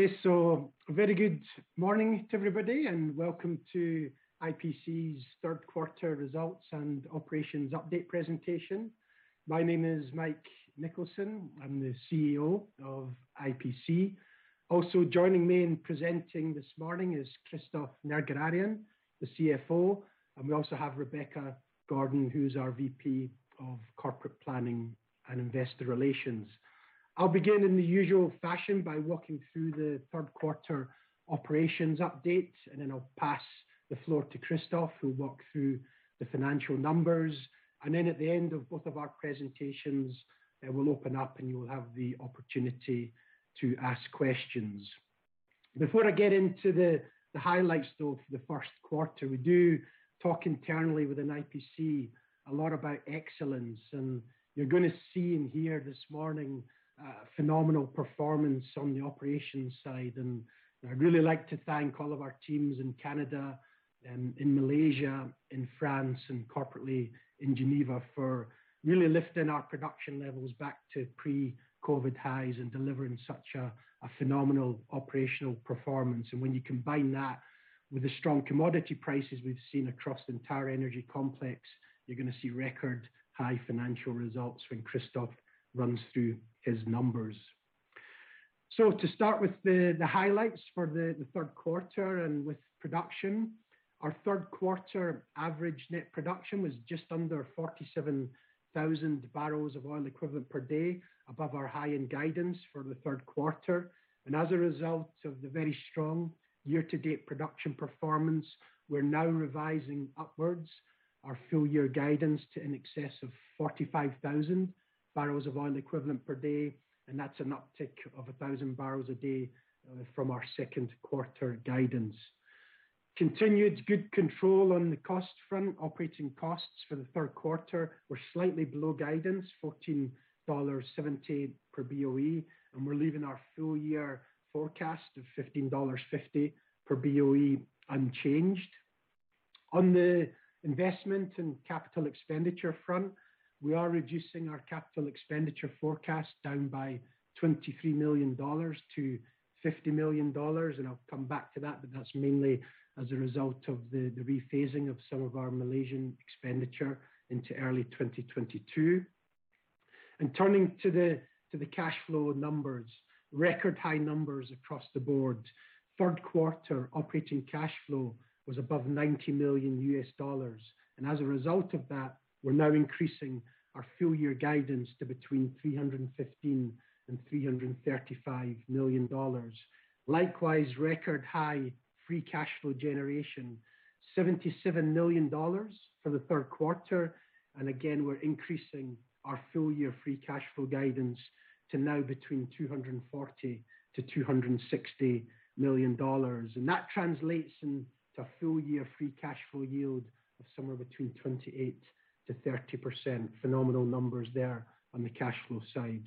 Okay, so very good morning to everybody and welcome to IPC's third quarter results and operations update presentation. My name is Mike Nicholson. I'm the CEO of IPC. Also joining me in presenting this morning is Christophe Nerguararian, the CFO, and we also have Rebecca Gordon, who's our VP of Corporate Planning and Investor Relations. I'll begin in the usual fashion by walking through the third quarter operations update, and then I'll pass the floor to Christophe, who'll walk through the financial numbers. And then at the end of both of our presentations, uh, we'll open up and you will have the opportunity to ask questions. Before I get into the, highlights though for the first quarter, we do talk internally within IPC a lot about excellence and you're going to see and hear this morning phenomenal performance on the operations side. And I'd really like to thank all of our teams in Canada, um, in Malaysia, in France, and corporately in Geneva for really lifting our production levels back to pre-COVID highs and delivering such a, a phenomenal operational performance. And when you combine that with the strong commodity prices we've seen across the entire energy complex, you're going to see record high financial results when Christophe runs through his numbers. So to start with the, the highlights for the, the third quarter and with production, our third quarter average net production was just under 47,000 barrels of oil equivalent per day, above our high-end guidance for the third quarter. And as a result of the very strong year-to-date production performance, we're now revising upwards our full year guidance to in excess of 45,000 barrels of oil equivalent per day, and that's an uptick of 1,000 barrels a day uh, from our second quarter guidance. Continued good control on the cost front. Operating costs for the third quarter were slightly below guidance, $14.70 per BOE, and we're leaving our full year forecast of $15.50 per BOE unchanged. On the investment and capital expenditure front, we are reducing our capital expenditure forecast down by $23 million to $50 million, and I'll come back to that, but that's mainly as a result of the, rephasing of some of our Malaysian expenditure into early 2022. And turning to the cash flow numbers, record high numbers across the board. Third quarter operating cash flow was above 90 million US dollars, and as a result of that, we're now increasing our full year guidance to between 315 and 335 million dollars. Likewise, record high free cash flow generation, 77 million dollars for the third quarter, and again we're increasing our full year free cash flow guidance to now between 240 to 260 million dollars, and that translates into a full year free cash flow yield of somewhere between 28 to 30%. Phenomenal numbers there on the cash flow side.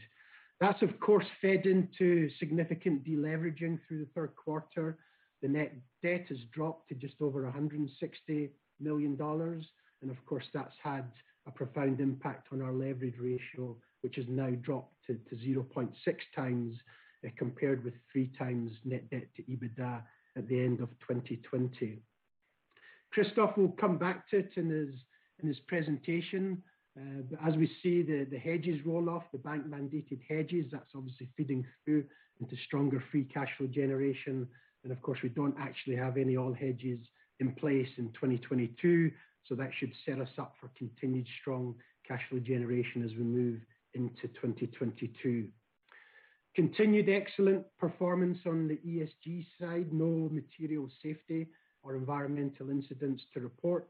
That's of course fed into significant deleveraging through the third quarter. The net debt has dropped to just over $160 million. And of course, that's had a profound impact on our leverage ratio, which has now dropped to, to 0.6 times uh, compared with three times net debt to EBITDA at the end of 2020. Christophe will come back to it in his in his presentation. Uh, as we see the, hedges roll off, the bank mandated hedges, that's obviously feeding through into stronger free cash flow generation. And of course, we don't actually have any oil hedges in place in 2022. So that should set us up for continued strong cash flow generation as we move into 2022. Continued excellent performance on the ESG side, no material safety or environmental incidents to report.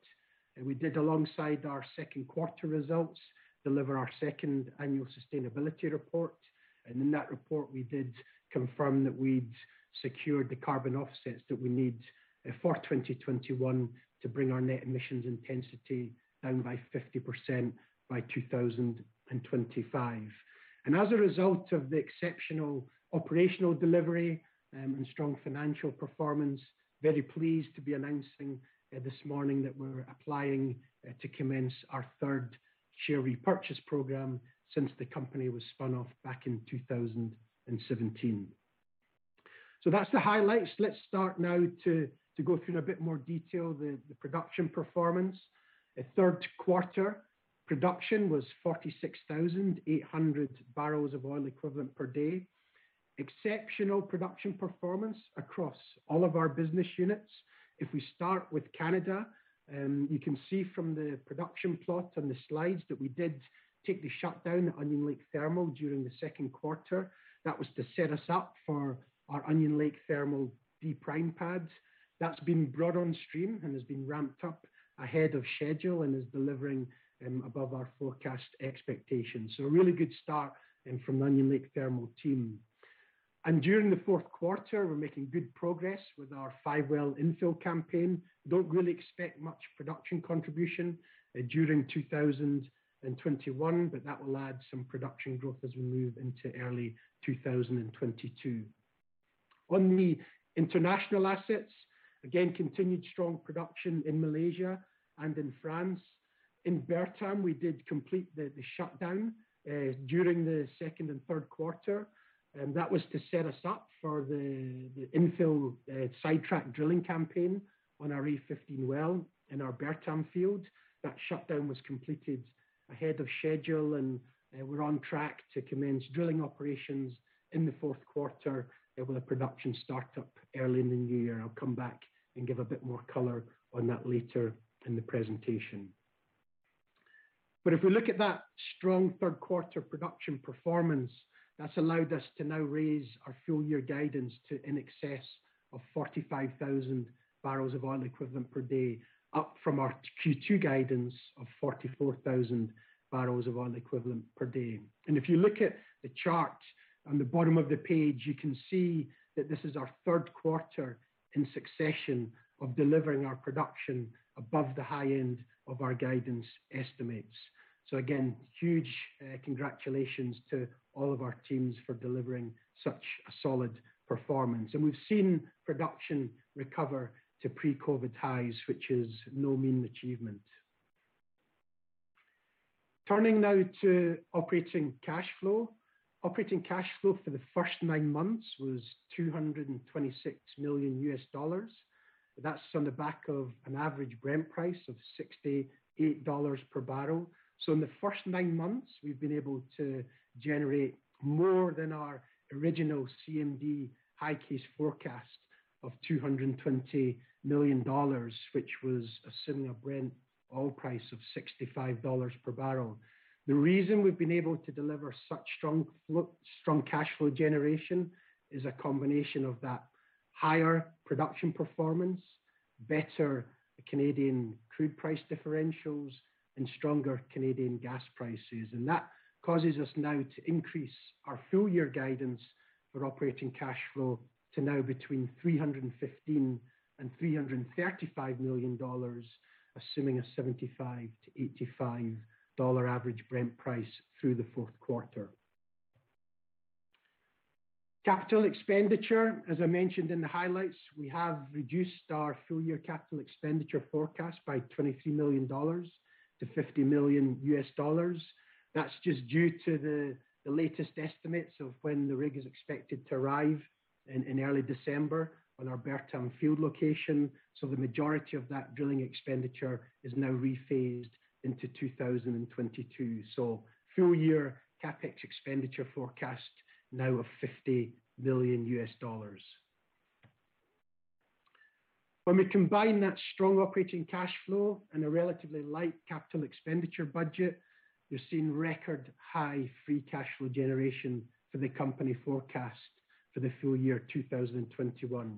We did, alongside our second quarter results, deliver our second annual sustainability report. And in that report, we did confirm that we'd secured the carbon offsets that we need uh, for 2021 to bring our net emissions intensity down by 50% by 2025. As a result of the exceptional operational delivery um, and strong financial performance, very pleased to be announcing Uh, this morning that we're applying uh, to commence our third share repurchase program since the company was spun off back in 2017. That's the highlights. Let's start now to go through in a bit more detail the production performance. Uh, third quarter production was 46,800 barrels of oil equivalent per day. Exceptional production performance across all of our business units. If we start with Canada, um, you can see from the production plot on the slides that we did take the shutdown at Onion Lake Thermal during the second quarter. That was to set us up for our Onion Lake Thermal D prime pads. That's been brought on stream and has been ramped up ahead of schedule and is delivering um, above our forecast expectations. So a really good start um, from the Onion Lake Thermal team. And during the fourth quarter, we're making good progress with our five-well infill campaign. Don't really expect much production contribution uh, during 2021, but that will add some production growth as we move into early 2022. On the international assets, again, continued strong production in Malaysia and in France. In Bertam, we did complete the shutdown uh, during the second and third quarter. Um, that was to set us up for the infill uh, sidetrack drilling campaign on our A15 well in our Bertam field. That shutdown was completed ahead of schedule, and uh, we're on track to commence drilling operations in the fourth quarter uh, with a production startup early in the new year. I'll come back and give a bit more color on that later in the presentation. But if we look at that strong third quarter production performance, that's allowed us to now raise our full year guidance to in excess of 45,000 barrels of oil equivalent per day, up from our Q2 guidance of 44,000 barrels of oil equivalent per day. And If you look at the chart on the bottom of the page, you can see that this is our third quarter in succession of delivering our production above the high end of our guidance estimates. So Again, huge uh, congratulations to all of our teams for delivering such a solid performance. And we've seen production recover to pre-COVID highs, which is no mean achievement. Turning now to operating cash flow. Operating cash flow for the first nine months was $226 million. That's on the back of an average Brent price of $68 per barrel. So in the first nine months, we've been able to generate more than our original CMD high case forecast of $220 million, which was assuming a Brent oil price of $65 per barrel. The reason we've been able to deliver such strong cash flow generation is a combination of that higher production performance, better Canadian crude price differentials, and stronger Canadian gas prices. And that causes us now to increase our full year guidance for operating cash flow to now between $315 million and $335 million, assuming a $75-$85 average Brent price through the fourth quarter. Capital expenditure, as I mentioned in the highlights, we have reduced our full year capital expenditure forecast by $23 million to $50 million. That's just due to the the latest estimates of when the rig is expected to arrive in early December on our Bertam field location. So the majority of that drilling expenditure is now rephased into 2022. So Full year CapEx expenditure forecast now of $50 million. When we combine that strong operating cash flow and a relatively light capital expenditure budget, you're seeing record high free cash flow generation for the company forecast for the full year 2021.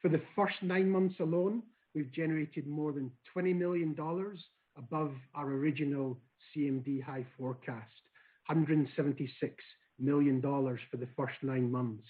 For the first nine months alone, we've generated more than $20 million above our original CMD high forecast, $176 million for the first nine months.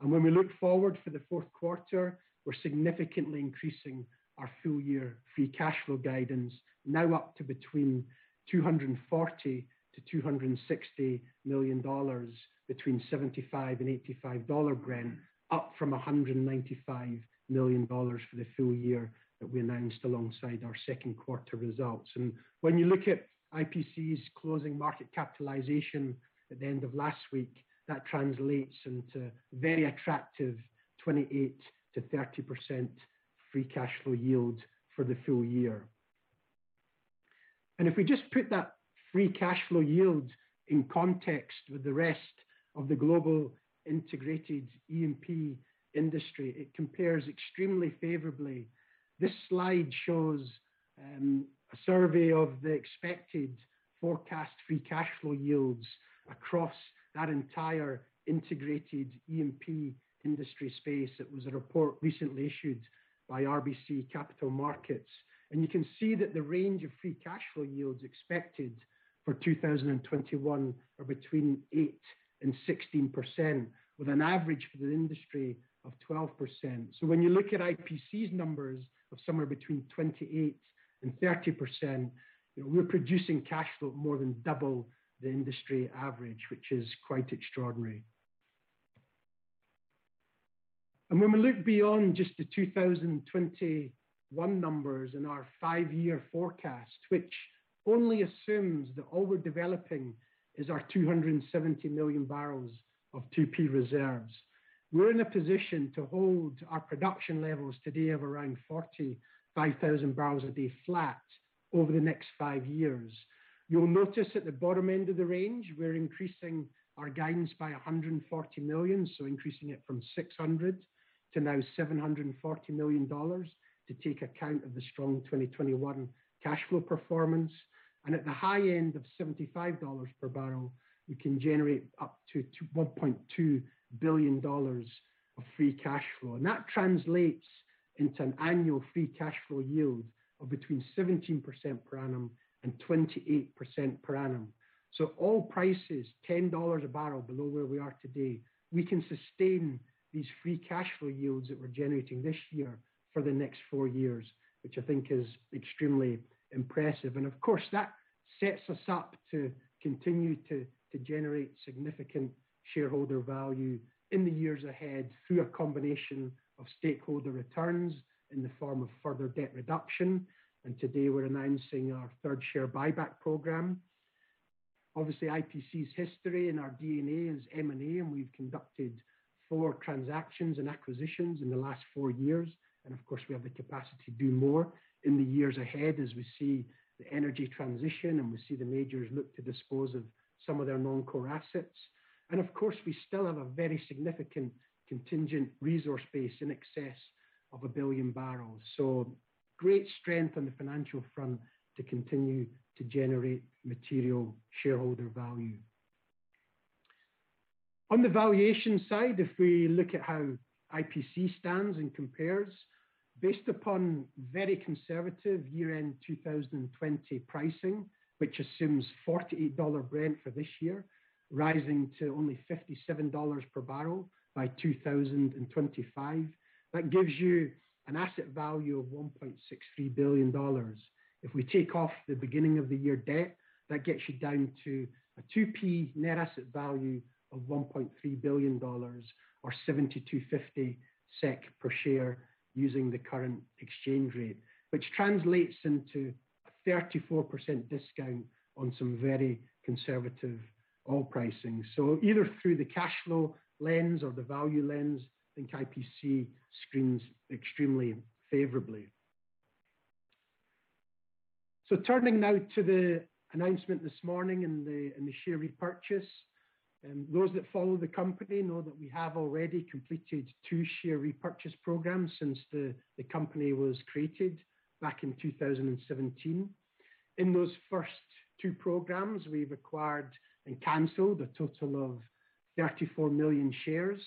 And when we look forward for the fourth quarter, we're significantly increasing our full year free cash flow guidance, now up to between $240 million-$260 million between 75 and $85 Brent, up from $195 million for the full year that we announced alongside our second quarter results. And when you look at IPC's closing market capitalization at the end of last week, that translates into very attractive 28%-30% free cash flow yield for the full year. And If we just put that free cash flow yield in context with the rest of the global integrated E&P industry, it compares extremely favorably. This slide shows um, a survey of the expected forecast free cash flow yields across that entire integrated E&P industry space. It was a report recently issued by RBC Capital Markets. And you can see that the range of free cash flow yields expected for 2021 are between 8 and 16%, with an average for the industry of 12%. So when you look at IPC's numbers of somewhere between 28 and 30%, you know, we're producing cash flow more than double the industry average, which is quite extraordinary. And when we look beyond just the 2021 numbers in our five-year forecast, which only assumes that all we're developing is our 270 million barrels of 2P reserves. We're in a position to hold our production levels today of around 45,000 barrels a day flat over the next five years. You'll notice at the bottom end of the range, we're increasing our guidance by 140 million, so increasing it from $600 to now $740 million to take account of the strong 2021 cash flow performance. And At the high end of $75 per barrel, we can generate up to $1.2 billion of free cash flow. And That translates into an annual free cash flow yield of between 17% per annum and 28% per annum. So, All prices $10 a barrel below where we are today, we can sustain these free cash flow yields that we're generating this year for the next four years, which I think is extremely impressive. And of course, that sets us up to continue to generate significant shareholder value in the years ahead through a combination of stakeholder returns in the form of further debt reduction. And today we're announcing our third share buyback program. Obviously, IPC's history and our DNA is M&A, and we've conducted four transactions and acquisitions in the last four years. And of course, we have the capacity to do more in the years ahead as we see the energy transition and we see the majors look to dispose of some of their non-core assets. And Of course, we still have a very significant contingent resource base in excess of a 1 billion barrels. So, Great strength on the financial front to continue to generate material shareholder value. On the valuation side, if we look at how IPC stands and compares, based upon very conservative year-end 2020 pricing, which assumes $48 Brent for this year, rising to only $57 per barrel by 2025. That gives you an asset value of $1.63 billion. If we take off the beginning of the year debt, that gets you down to a 2P net asset value of $1.3 billion or 72.50 SEK per share using the current exchange rate, which translates into a 34% discount on some very conservative oil pricing. So either through the cash flow lens or the value lens, I think IPC screens extremely favorably. So turning now to the announcement this morning in the share repurchase. Um, those that follow the company know that we have already completed two share repurchase programs since the company was created back in 2017. In those first two programs, we've acquired and canceled a total of 34 million shares,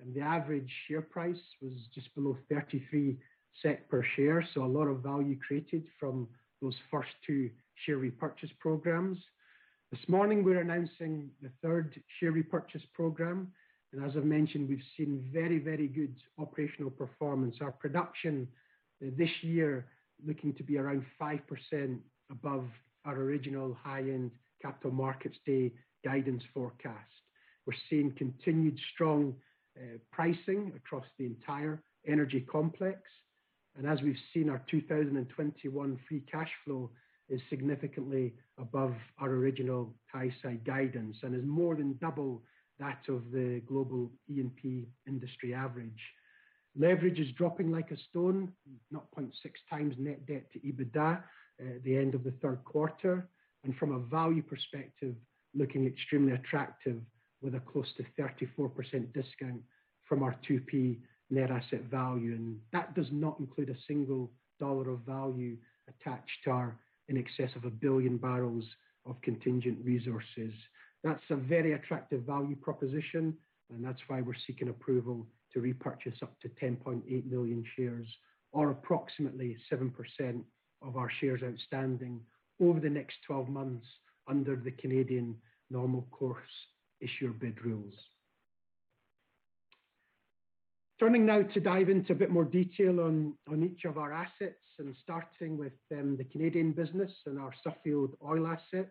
and the average share price was just below 33 SEK per share. So a lot of value created from those first two share repurchase programs. This morning, we're announcing the third share repurchase program. And as I've mentioned, we've seen very, very good operational performance. Our production uh, this year looking to be around 5% above our original high-end capital markets day guidance forecast. We're seeing continued strong uh, pricing across the entire energy complex. And as we've seen, our 2021 free cash flow is significantly above our original high side guidance and is more than double that of the global E&P industry average. Leverage is dropping like a stone, 0.6 times net debt to EBITDA at the end of the third quarter. and From a value perspective, looking extremely attractive with a close to 34% discount from our 2P net asset value. and That does not include a single dollar of value attached to our in excess of a 1 billion barrels of contingent resources. That's a very attractive value proposition, and that's why we're seeking approval to repurchase up to 10.8 million shares, or approximately 7% of our shares outstanding over the next 12 months under the Canadian normal course issuer bid rules. Turning now to dive into a bit more detail on, on each of our assets and starting with um, the Canadian business and our Suffield oil asset.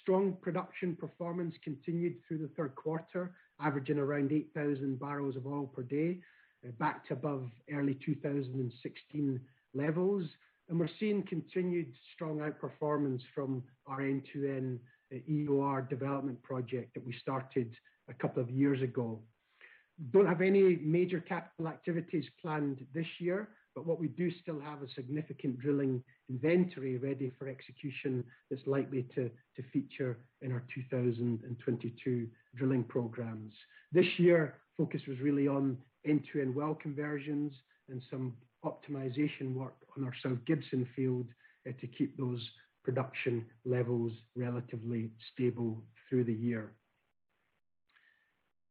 Strong production performance continued through the third quarter, averaging around 8,000 barrels of oil per day, uh, back to above early 2016 levels. And we're seeing continued strong outperformance from our end-to-end uh, EOR development project that we started a couple of years ago. Don't have any major capital activities planned this year, but what we do still have a significant drilling inventory ready for execution that's likely to, to feature in our 2022 drilling programs. This year, focus was really on end-to-end well conversions and some optimization work on our South Gibson field uh, to keep those production levels relatively stable through the year.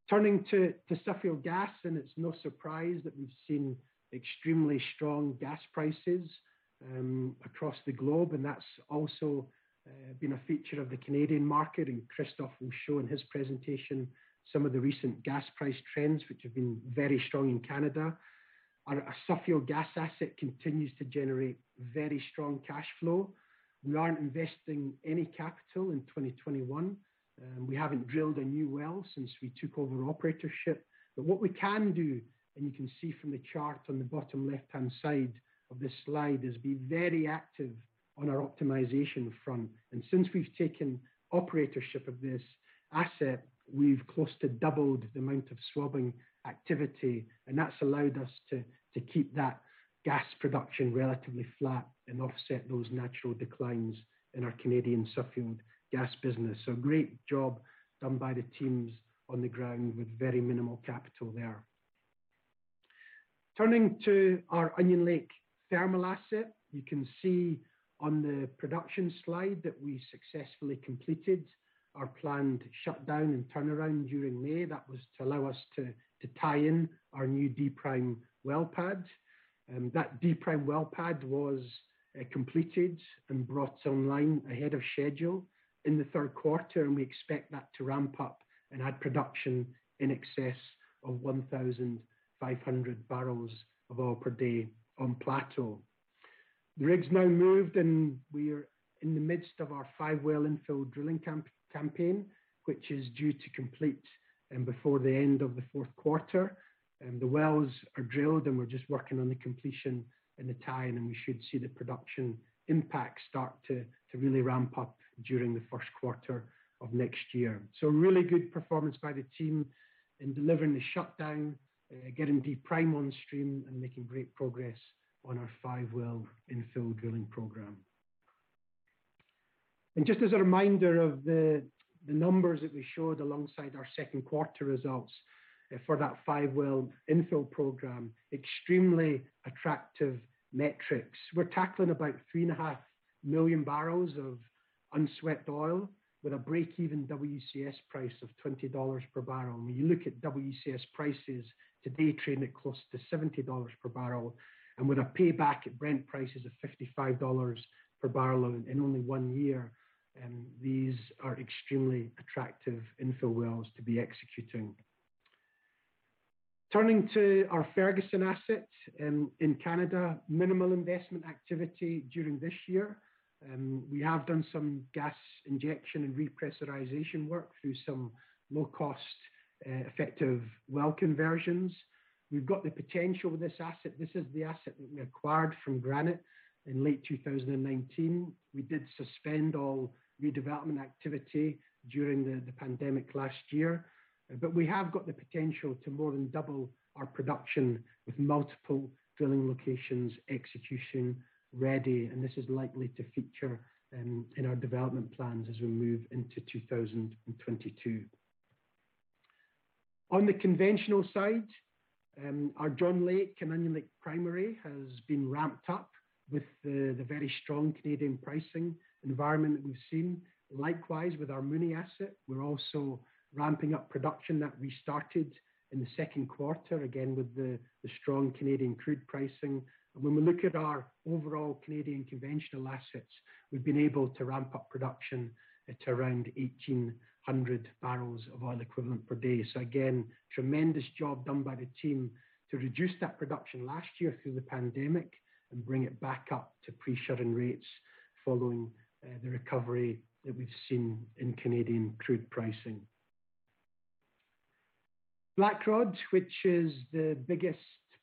Turning to, to Suffield gas, and it's no surprise that we've seen extremely strong gas prices um, across the globe, and that's also uh, been a feature of the Canadian market. And Christophe will show in his presentation some of the recent gas price trends, which have been very strong in Canada. Our, our Suffield gas asset continues to generate very strong cash flow. We aren't investing any capital in 2021. Um, we haven't drilled a new well since we took over operatorship. But what we can do, and you can see from the chart on the bottom left-hand side of this slide, is be very active on our optimization front. And since we've taken operatorship of this asset, we've close to doubled the amount of swabbing activity, and that's allowed us to, to keep that gas production relatively flat and offset those natural declines in our Canadian Suffield gas business. So great job done by the teams on the ground with very minimal capital there. Turning to our Onion Lake thermal asset, you can see on the production slide that we successfully completed our planned shutdown and turnaround during May. That was to allow us to, tie in our new D prime well pad. Um, that D prime well pad was uh, completed and brought online ahead of schedule in the third quarter, and we expect that to ramp up and add production in excess of 1,500 barrels of oil per day on plateau. The rig's now moved, and we are in the midst of our five-well infill drilling campaign, which is due to complete um, before the end of the fourth quarter. Um, the wells are drilled, and we're just working on the completion and the tie-in, and we should see the production impact start to really ramp up during the first quarter of next year. So really good performance by the team in delivering the shutdown, getting D prime on stream, and making great progress on our five-well infill drilling program. And just as a reminder of the, the numbers that we showed alongside our second quarter results uh, for that five-well infill program, extremely attractive metrics. We're tackling about three and a half million barrels of unswept oil with a break-even WCS price of $20 per barrel. When you look at WCS prices today trading at close to $70 per barrel, and with a payback at Brent prices of $55 per barrel in only one year, um, these are extremely attractive infill wells to be executing. Turning to our Ferguson asset um, in Canada, minimal investment activity during this year. Um, we have done some gas injection and repressurization work through some low-cost, uh, effective well conversions. We've got the potential with this asset. This is the asset that we acquired from Granite in late 2019. We did suspend all redevelopment activity during the pandemic last year, uh, but we have got the potential to more than double our production with multiple drilling locations execution ready, and this is likely to feature um, in our development plans as we move into 2022. On the conventional side, um, our John Lake and Onion Lake Primary has been ramped up with the very strong Canadian pricing environment that we've seen. Likewise, with our Mooney asset, we're also ramping up production that we started in the second quarter, again, with the strong Canadian crude pricing. And when we look at our overall Canadian conventional assets, we've been able to ramp up production at around 1,800 barrels of oil equivalent per day. So again, tremendous job done by the team to reduce that production last year through the pandemic and bring it back up to pre-shut-in rates following uh, the recovery that we've seen in Canadian crude pricing. Blackrod, which is the biggest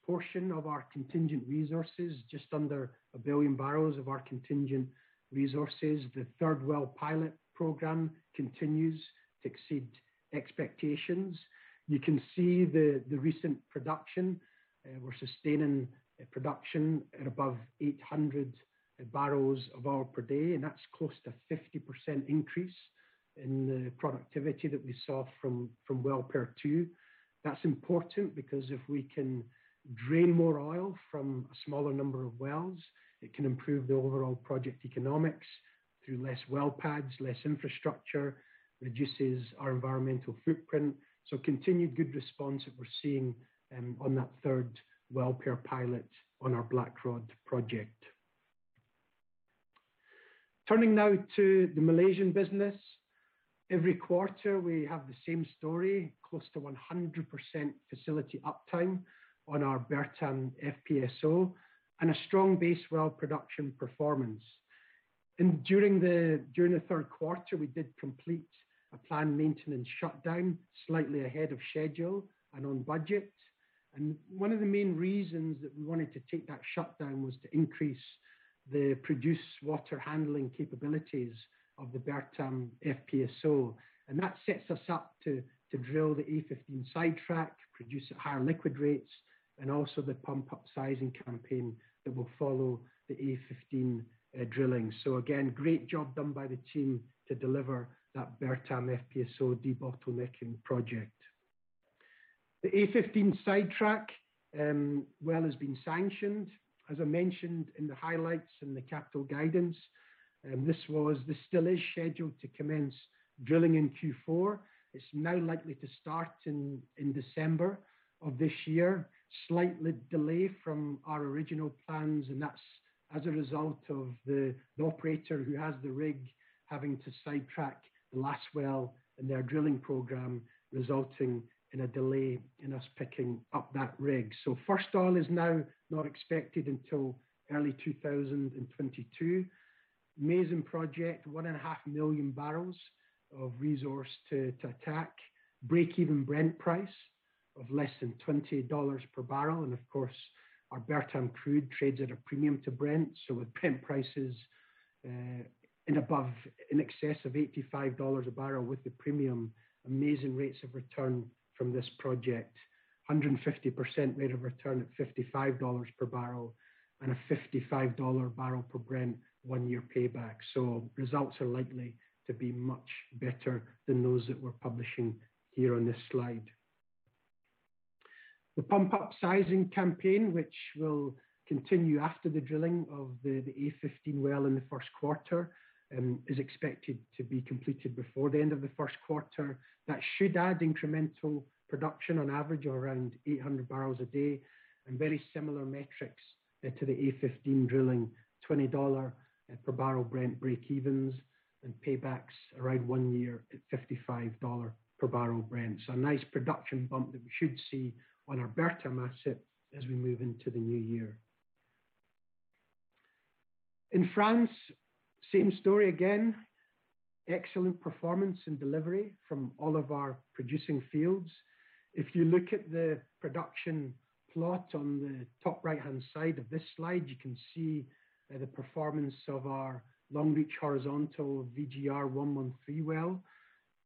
portion of our contingent resources, just under a billion barrels of our contingent resources. The third well pilot program continues to exceed expectations. You can see the recent production. Uh, we're sustaining production at above 800 barrels of oil per day, and that's close to 50% increase in the productivity that we saw from well pair 2. That's important because if we can drain more oil from a smaller number of wells, it can improve the overall project economics through less well pads, less infrastructure, reduces our environmental footprint. So continued good response that we're seeing um, on that third well pair pilot on our Blackrod project. Turning now to the Malaysian business. Every quarter, we have the same story, close to 100% facility uptime on our Bertam FPSO and a strong base well production performance. And during the third quarter, we did complete a planned maintenance shutdown slightly ahead of schedule and on budget. And one of the main reasons that we wanted to take that shutdown was to increase the produced water handling capabilities of the Bertam FPSO. And that sets us up to to drill the A15 sidetrack, produce at higher liquid rates, and also the pump-up sizing campaign that will follow the A15 uh, drilling. So again, great job done by the team to deliver that Bertam FPSO debottlenecking project. The A15 sidetrack um, well has been sanctioned. As I mentioned in the highlights and the capital guidance, um, this was this still is scheduled to commence drilling in Q4. It's now likely to start in December of this year slightly delay from our original plans, and that's as a result of the operator who has the rig having to sidetrack the last well in their drilling program, resulting in a delay in us picking up that rig. So First oil is now not expected until early 2022. Amazing project, 1.5 million barrels of resource to attack. Break-even Brent price of less than $20 per barrel. And of course, our Bertam crude trades at a premium to Brent. So with Brent prices uh, in above, in excess of $85 a barrel with the premium, amazing rates of return from this project. 150% rate of return at $55 per barrel and a $55 barrel per Brent one-year payback. So results are likely to be much better than those that we're publishing here on this slide. The pump-up sizing campaign, which will continue after the drilling of the A15 well in the first quarter, um, is expected to be completed before the end of the first quarter. That should add incremental production on average of around 800 barrels a day, and very similar metrics uh, to the A15 drilling, $20 uh, per barrel Brent break-evens and paybacks around one year at $55 per barrel Brent. So a nice production bump that we should see on our Bertam asset as we move into the new year. In France, same story again. Excellent performance and delivery from all of our producing fields. If you look at the production plot on the top right-hand side of this slide, you can see uh, the performance of our Longreach horizontal VGR-113 well.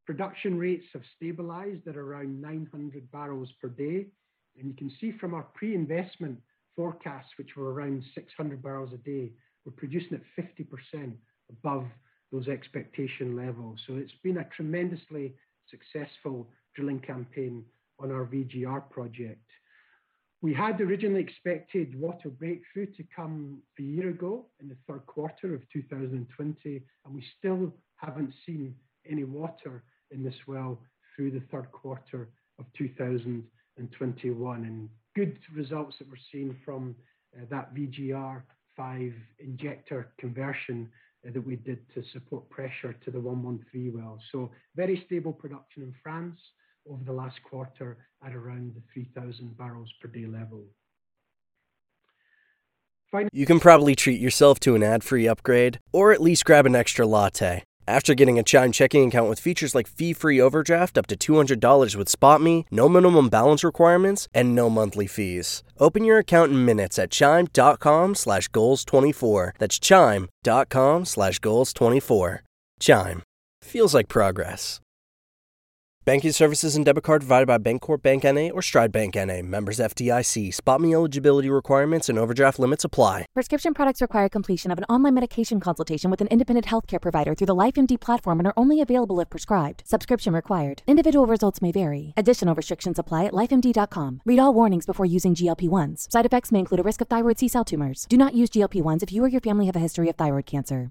Production rates have stabilized at around 900 barrels per day. And you can see from our pre-investment forecasts, which were around 600 barrels a day, we're producing at 50% above those expectation levels. So it's been a tremendously successful drilling campaign on our VGR project. We had originally expected water breakthrough to come a year ago in the third quarter of 2020, and we still haven't seen any water in this well through the third quarter of 2021. Good results that we're seeing from uh, that VGR-5 injector conversion uh, that we did to support pressure to the 113 well. So very stable production in France over the last quarter at around the 3,000 barrels per day level. You can probably treat yourself to an ad-free upgrade or at least grab an extra latte. After getting a Chime checking account with features like fee-free overdraft up to $200 with SpotMe, no minimum balance requirements, and no monthly fees. Open your account in minutes at chime.com slash goals24. That's chime.com slash goals24. Chime. Feels like progress. Banking services and debit card provided by Bancorp Bank N.A. or Stride Bank N.A. Members FDIC. SpotMe eligibility requirements and overdraft limits apply. Prescription products require completion of an online medication consultation with an independent healthcare provider through the LifeMD platform and are only available if prescribed. Subscription required. Individual results may vary. Additional restrictions apply at lifemd.com. Read all warnings before using GLP-1s. Side effects may include a risk of thyroid C-cell tumors. Do not use GLP-1s if you or your family have a history of thyroid cancer.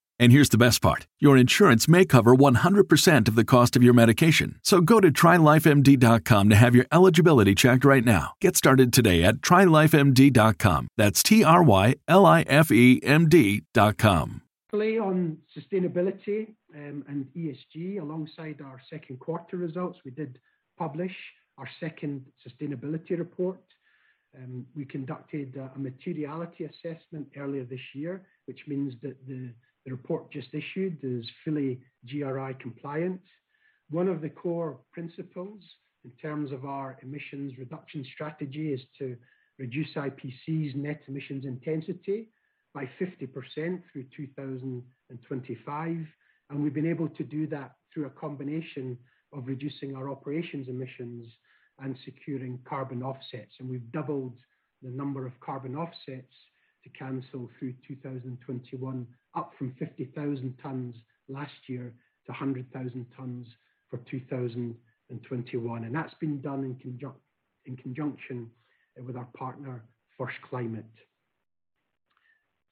And here's the best part your insurance may cover 100% of the cost of your medication. So go to trylifemd.com to have your eligibility checked right now. Get started today at trylifemd.com. That's T R Y L I F E M D.com. On sustainability um, and ESG, alongside our second quarter results, we did publish our second sustainability report. Um, we conducted a materiality assessment earlier this year, which means that the the report just issued is fully GRI compliant. One of the core principles in terms of our emissions reduction strategy is to reduce IPC's net emissions intensity by 50% through 2025. And we've been able to do that through a combination of reducing our operations emissions and securing carbon offsets. And we've doubled the number of carbon offsets to cancel through 2021, up from 50,000 tons last year to 100,000 tons for 2021. And that's been done in, conjun- in conjunction with our partner, First Climate.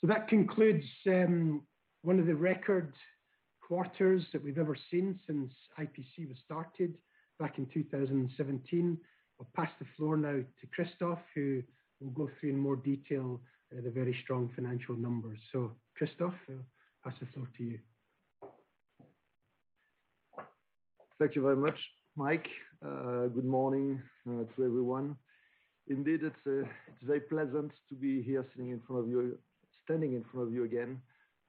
So that concludes um, one of the record quarters that we've ever seen since IPC was started back in 2017. I'll pass the floor now to Christophe, who will go through in more detail the very strong financial numbers. So, Christophe, I'll pass the floor to you. Thank you very much, Mike. Uh, good morning uh, to everyone. Indeed, it's, uh, very pleasant to be here sitting in front of you, standing in front of you again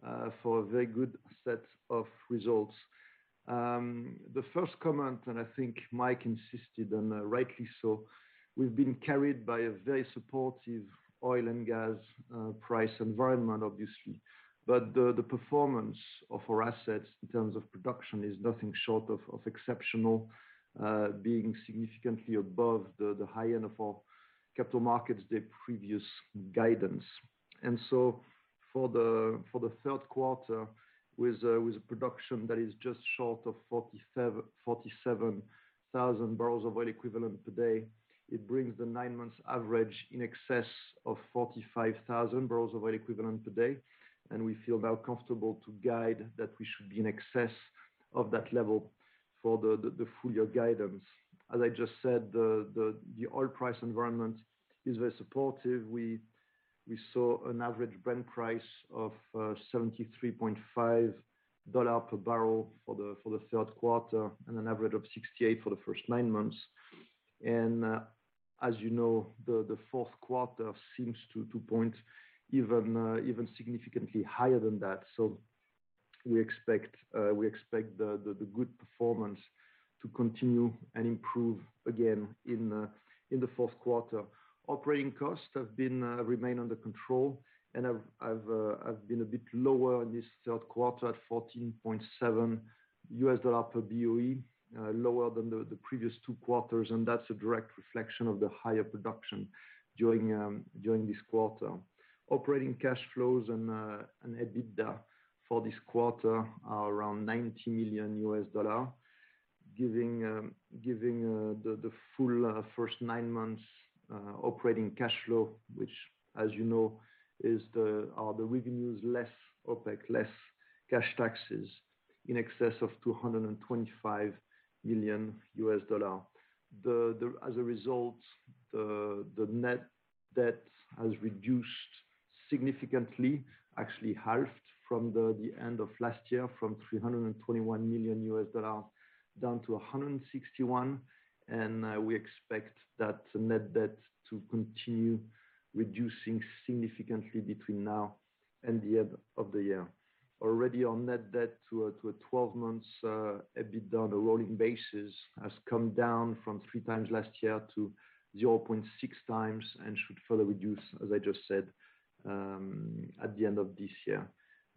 uh, for a very good set of results. Um, the first comment, and I think Mike insisted, and uh, rightly so, we've been carried by a very supportive oil and gas uh, price environment, obviously. But the performance of our assets in terms of production is nothing short of exceptional, uh, being significantly above the high end of our capital markets day previous guidance. And so for the third quarter, with a production that is just short of 47,000 barrels of oil equivalent per day, it brings the nine months average in excess of 45,000 barrels of oil equivalent per day. And we feel now comfortable to guide that we should be in excess of that level for the full year guidance. As I just said, the oil price environment is very supportive. We saw an average Brent price of uh, $73.5 per barrel for the third quarter, and an average of 68 for the first nine months. Uh, As you know, the fourth quarter seems to point uh, even significantly higher than that. So we expect uh, the good performance to continue and improve again in uh, the fourth quarter. Operating costs have remained under control and have uh have been a bit lower in this third quarter at $14.7 per BOE, lower than the previous two quarters, and that's a direct reflection of the higher production during um, this quarter. Operating cash flows uh, and EBITDA for this quarter are around $90 million, giving um, uh, the full uh, first nine months operating cash flow, which as you know are the revenues less OpEx, less cash taxes in excess of $225 million. As a result, the net debt has reduced significantly, actually halved from the end of last year, from $321 million down to $161 million. Uh, we expect that net debt to continue reducing significantly between now and the end of the year. Already our net debt to a 12 months uh, EBITDA on a rolling basis has come down from 3x last year to 0.6x and should further reduce, as I just said, um, at the end of this year.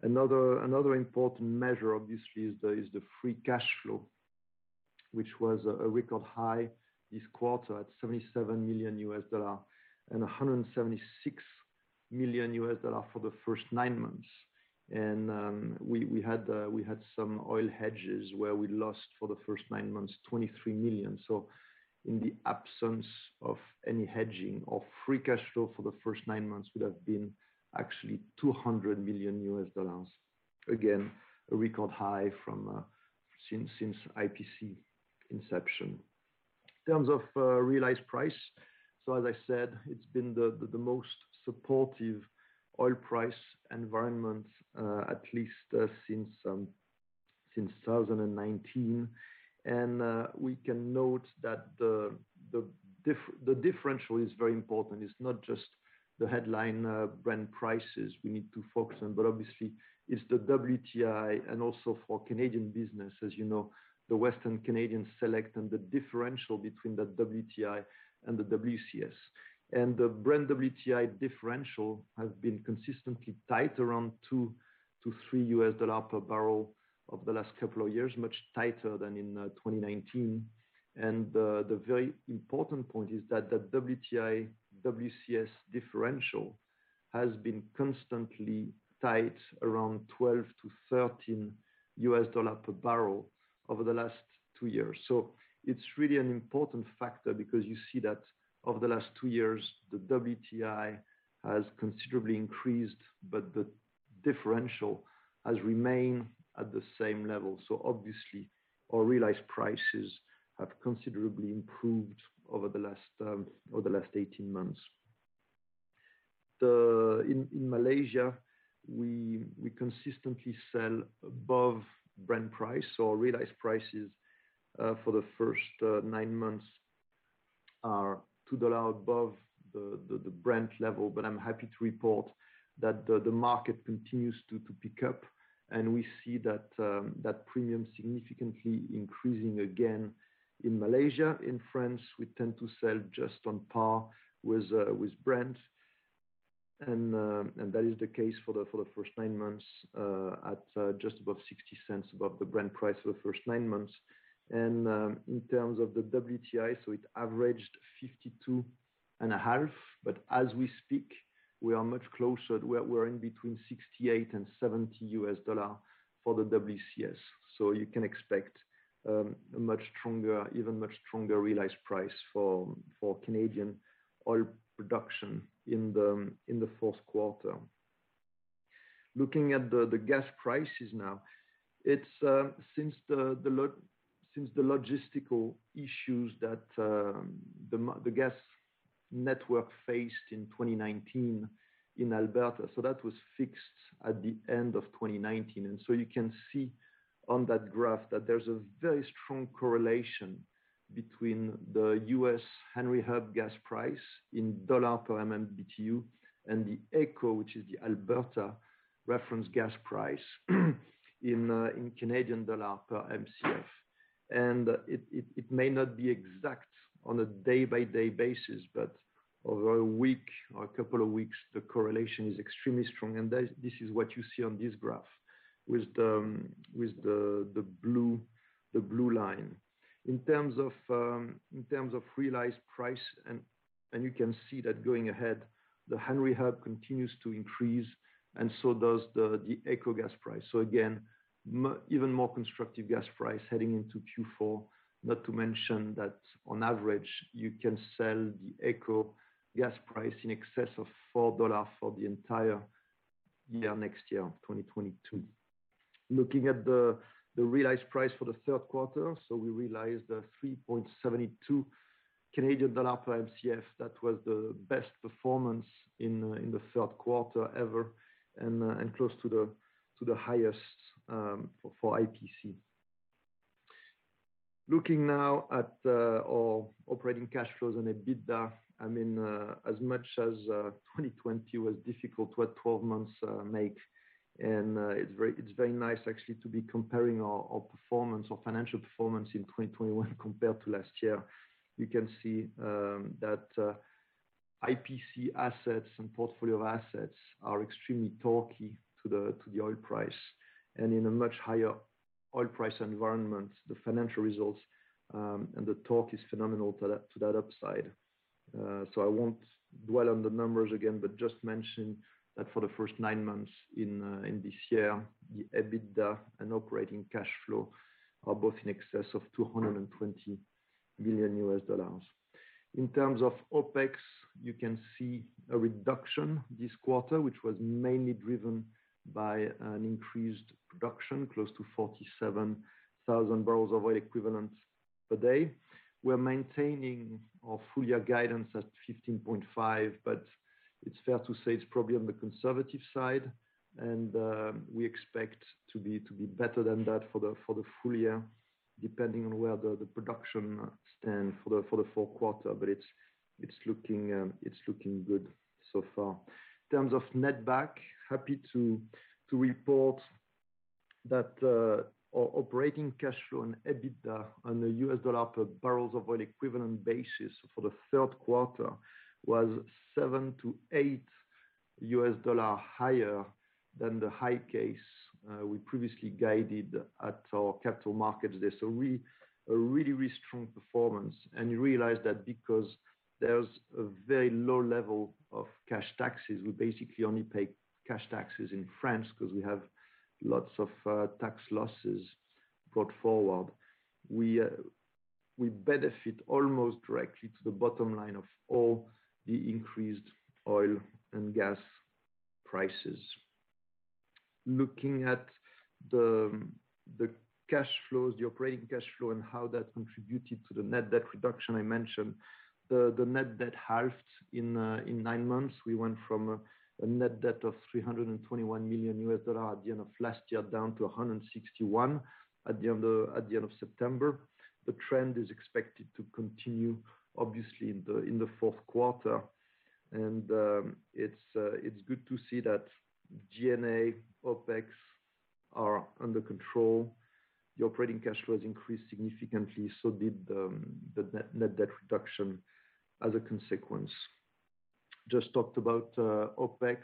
Another important measure obviously is the free cash flow, which was a record high this quarter at $77 million and $176 million for the first nine months. Um, we uh, we had some oil hedges where we lost for the first nine months, $23 million. In the absence of any hedging, our free cash flow for the first nine months would have been actually $200 million. Again, a record high from uh since since IPC inception. In terms of uh, realized price, so as I said, it's been the most supportive oil price environment uh, at least uh, since um, 2019. and uh, We can note that the differential is very important. It's not just the headline Brent prices we need to focus on, but obviously it's the WTI and also for Canadian business, as you know, the Western Canadian Select and the differential between the WTI and the WCS. And the Brent WTI differential has been consistently tight around $2-$3 per barrel over the last couple of years, much tighter than in uh, 2019. The very important point is that the WTI WCS differential has been constantly tight around $12-$13 per barrel over the last two years. So it's really an important factor because you see that over the last two years, the WTI has considerably increased, but the differential has remained at the same level. So obviously our realized prices have considerably improved over the last um, 18 months. In Malaysia, we consistently sell above Brent price. Our realized prices uh, for the first uh, nine months are $2 above the Brent level. But I'm happy to report that the market continues to pick up and we see um, that premium significantly increasing again in Malaysia. In France, we tend to sell just on par with uh, Brent. Uh, and that is the case for the first nine months uh, at just above $0.60 above the Brent price for the first nine months. Um, in terms of the WTI, so it averaged $52.5, but as we speak, we are much closer. We're in between 68 and $70 for the WCS. So you can expect um, a much stronger, even much stronger realized price for Canadian oil production in the fourth quarter. Looking at the gas prices now, it's uh, since the logistical issues that um, the gas network faced in 2019 in Alberta. So that was fixed at the end of 2019. You can see on that graph that there's a very strong correlation between the U.S. Henry Hub gas price in dollar per MMBtu and the AECO, which is the Alberta reference gas price uh, in Canadian dollar per Mcf. And it may not be exact on a day-by-day basis, but over a week or a couple of weeks, the correlation is extremely strong. And this is what you see on this graph with the blue line. In terms of um, realized price, and you can see that going ahead, the Henry Hub continues to increase and so does the AECO gas price. So again, even more constructive gas price heading into Q4. Not to mention that on average, you can sell the AECO gas price in excess of $4 for the entire year next year, 2022. Looking at the realized price for the third quarter, so we realized 3.72 Canadian dollar per Mcf. That was the best performance in the third quarter ever and close to the highest for IPC. Looking now at uh, our operating cash flows and EBITDA, I mean, uh, as much as uh, 2020 was difficult, what 12 months make, and it's very it's very nice actually to be comparing our our performance, our financial performance in 2021 compared to last year. You can see that IPC assets and portfolio of assets are extremely torquey to the, to the oil price. And in a much higher oil price environment, the financial results um, and the torque is phenomenal to that upside. Uh, so I won't dwell on the numbers again, but just mention that for the first nine months in uh, this year, the EBITDA and operating cash flow are both in excess of $220 million. In terms of OpEx, you can see a reduction this quarter, which was mainly driven an increased production, close to 47,000 barrels of oil equivalent per day. We're maintaining our full year guidance at 15.5, but it's fair to say it's probably on the conservative side. And um, we expect to be better than that for the full year, depending on where the production stand for the fourth quarter. But it's um, it's looking good so far. In terms of netback, happy to report that uh, our operating cash flow and EBITDA on the US dollar per barrels of oil equivalent basis for the third quarter was $7-$8 higher than the high case uh, we previously guided at our capital markets day. A really really strong performance. And you realize that because there's a very low level of cash taxes, we basically only pay cash taxes in France because we have lots of uh, tax losses brought forward. Uh, we benefit almost directly to the bottom line of all the increased oil and gas prices. Looking at the cash flows, the operating cash flow and how that contributed to the net debt reduction I mentioned. The net debt halved uh, in nine months. We went from a net debt of $321 million at the end of last year, down to $161 million at the end of September. The trend is expected to continue obviously in the fourth quarter. And um, uh, it's good to see that G&A, OpEx are under control. The operating cash flows increased significantly, so did um, the net debt reduction as a consequence. Just talked about uh, OpEx.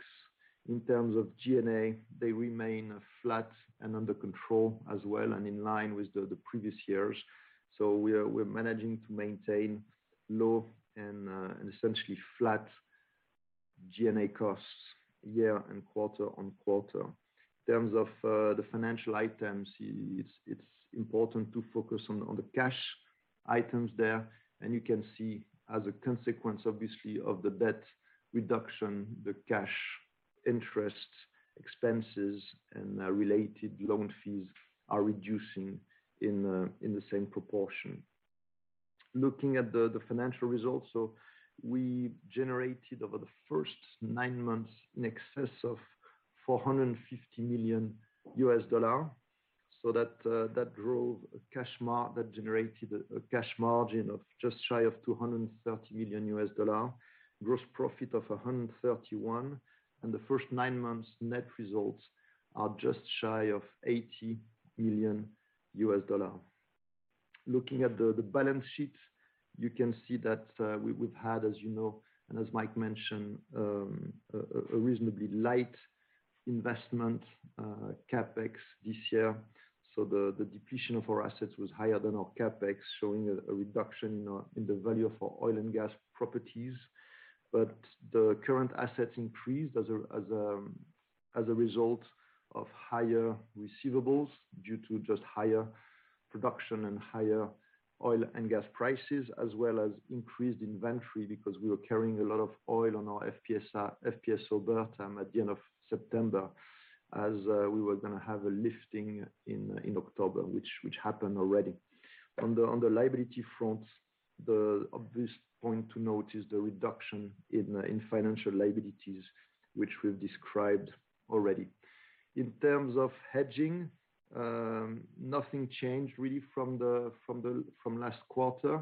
In terms of G&A, they remain uh, flat and under control as well, and in line with the previous years. So We're managing to maintain low and uh, essentially flat G&A costs year and quarter on quarter. In terms of the financial items, it's important to focus on the cash items there. And you can see as a consequence, obviously, of the debt reduction, the cash interest expenses and related loan fees are reducing in the same proportion. Looking at the financial results. So we generated over the first nine months in excess of $450 million. So that uh that drove a cash mar that generated a cash margin of just shy of $230 million. Gross profit of 131, and The first nine months net results are just shy of $80 million. Looking at the balance sheet, you can see that uh, we've had, as you know, and as Mike mentioned, um, a reasonably light investment uh, CapEx this year. So the depletion of our assets was higher than our CapEx, showing a reduction in the value of our oil and gas properties. But the current assets increased as a result of higher receivables due to just higher production and higher oil and gas prices, as well as increased inventory because we were carrying a lot of oil on our FPSO Bertam at the end of September as uh, we were gonna have a lifting in October, which happened already. On the liability front, the obvious point to note is the reduction uh, in financial liabilities, which we've described already. In terms of hedging, um, nothing changed really from last quarter.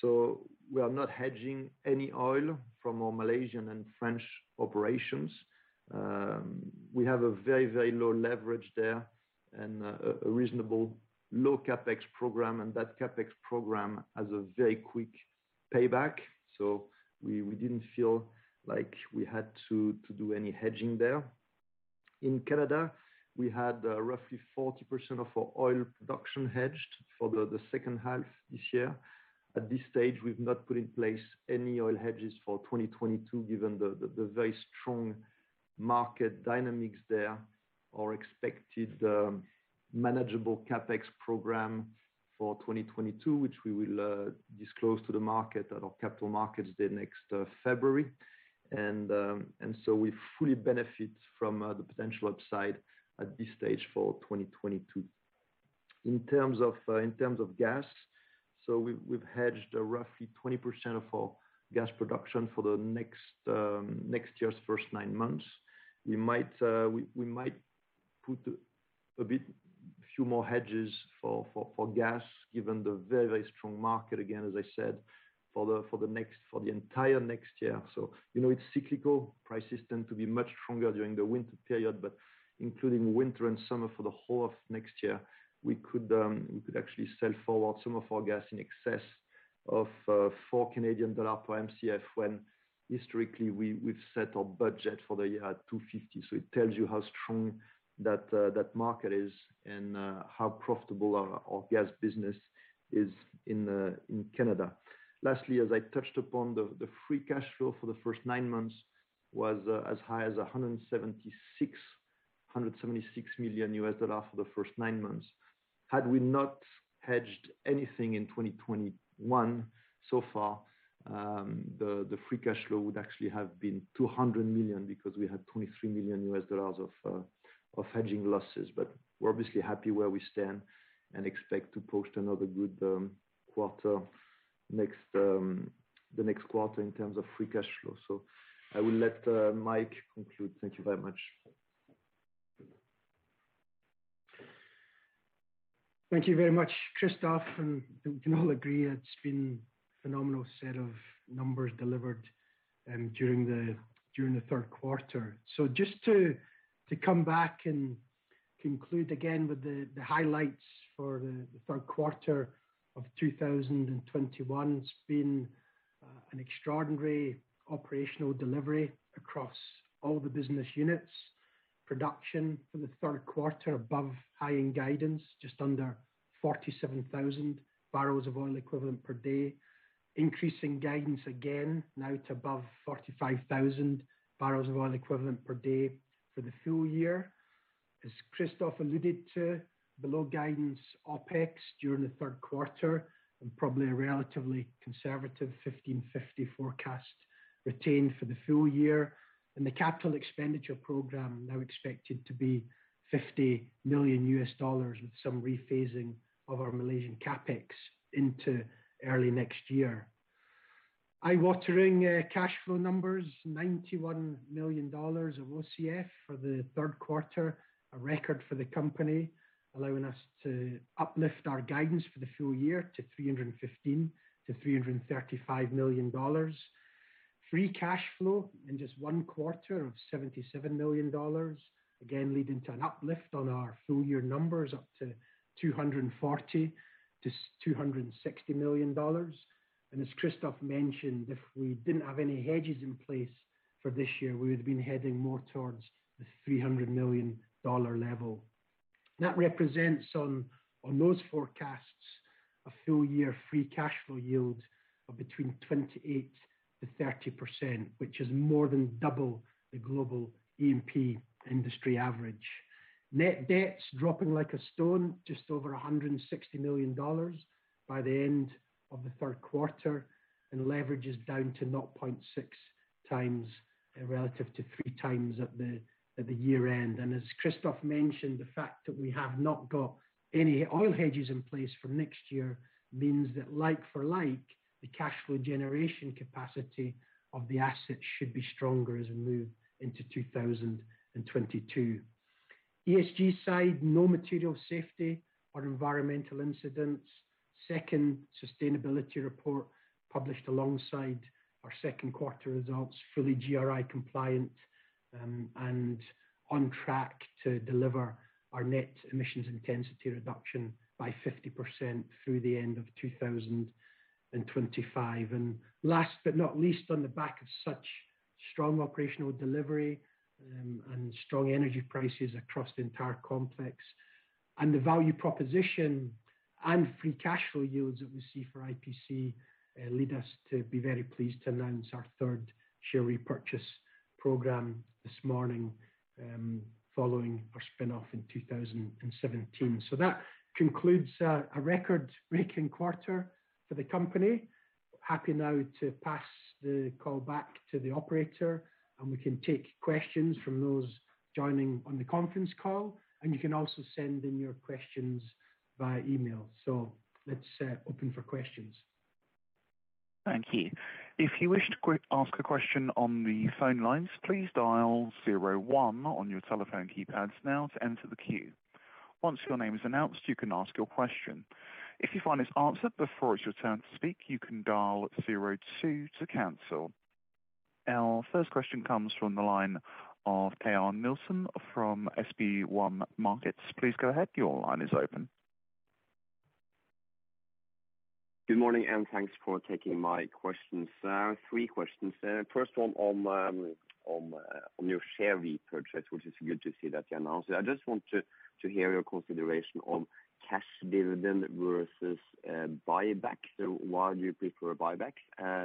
So we are not hedging any oil from our Malaysian and French operations. Um, we have a very, very low leverage there and uh, a reasonable low CapEx program, and that CapEx program has a very quick payback. So we didn't feel like we had to do any hedging there. In Canada, we had uh, roughly 40% of our oil production hedged for the second half this year. At this stage, we've not put in place any oil hedges for 2022, given the very strong market dynamics there. Our expected um, manageable CapEx program for 2022, which we will uh, disclose to the market at our Capital Markets Day next uh, February. And um so we fully benefit from uh, the potential upside at this stage for 2022. In terms of gas, so we've hedged roughly 20% of our gas production for the next um, year's first nine months. We might put a few more hedges for gas, given the very strong market, again, as I said, for the entire next year. So you know, it's cyclical. Prices tend to be much stronger during the winter period, but including winter and summer for the whole of next year, we could um, actually sell forward some of our gas in excess of uh, 4 Canadian dollar per Mcf, when historically we've set our budget for the year at 2.50. It tells you how strong Uh, that market is and uh, how profitable our gas business is uh, in Canada. Lastly, as I touched upon, the free cash flow for the first nine months was as high as 176 million US dollars for the first nine months. Had we not hedged anything in 2021 so far, um, the free cash flow would actually have been 200 million because we had 23 million US dollars of hedging losses. But we're obviously happy where we stand and expect to post another good um, quarter next, um, the next quarter in terms of free cash flow. So, I will let uh, Mike conclude. Thank you very much. Thank you very much, Christophe. We can all agree it's been phenomenal set of numbers delivered um, during the third quarter. So, just to come back and conclude again with the highlights for the third quarter of 2021. It's been uh, an extraordinary operational delivery across all the business units. Production for the third quarter above high-end guidance, just under 47,000 barrels of oil equivalent per day. Increasing guidance again, now to above 45,000 barrels of oil equivalent per day for the full year. As Christophe alluded to, below guidance OpEx during the third quarter and probably a relatively conservative 1,550 forecast retained for the full year. And the capital expenditure program now expected to be $50 million with some rephasing of our Malaysian CapEx into early next year. Eye-watering uh, cash flow numbers, $91 million of OCF for the third quarter, a record for the company, allowing us to uplift our guidance for the full year to $315 million-$335 million. Free cash flow in just one quarter of $77 million, again, leading to an uplift on our full year numbers up to $240 million-$260 million. And as Christophe mentioned, if we didn't have any hedges in place for this year, we would have been heading more towards the $300 million level. That represents on those forecasts a full year free cash flow yield of between 28%-30%, which is more than double the global E&P industry average. Net debt's dropping like a stone, just over $160 million by the end of the third quarter, and leverage is down to 0.6x uh, relative to 3x at the year-end. And as Christophe mentioned, the fact that we have not got any oil hedges in place for next year means that like for like, the cash flow generation capacity of the assets should be stronger as we move into 2022. ESG side, no material safety or environmental incidents. Second sustainability report published alongside our second quarter results, fully GRI compliant, um, and on track to deliver our net emissions intensity reduction by 50% through the end of 2025. Last but not least, on the back of such strong operational delivery um, and strong energy prices across the entire complex, and the value proposition and free cash flow yields that we see for IPC uh, lead us to be very pleased to announce our third share repurchase program this morning, um, following our spin-off in 2017. That concludes uh, a record-breaking quarter for the company. Happy now to pass the call back to the operator, and we can take questions from those joining on the conference call, and you can also send in your questions via email. So let's uh, open for questions. Thank you. If you wish to ask a question on the phone lines, please dial zero one on your telephone keypads now to enter the queue. Once your name is announced, you can ask your question. If you find it's answered before it's your turn to speak, you can dial zero two to cancel. Our first question comes from the line of Teodor Nilsen from SB1 Markets. Please go ahead. Your line is open. Good morning, and thanks for taking my questions. Uh, three questions. Uh, first one um, uh, on your share repurchase, which is good to see that you announced it. I just want to hear your consideration on cash dividend versus buyback. So why do you prefer buyback?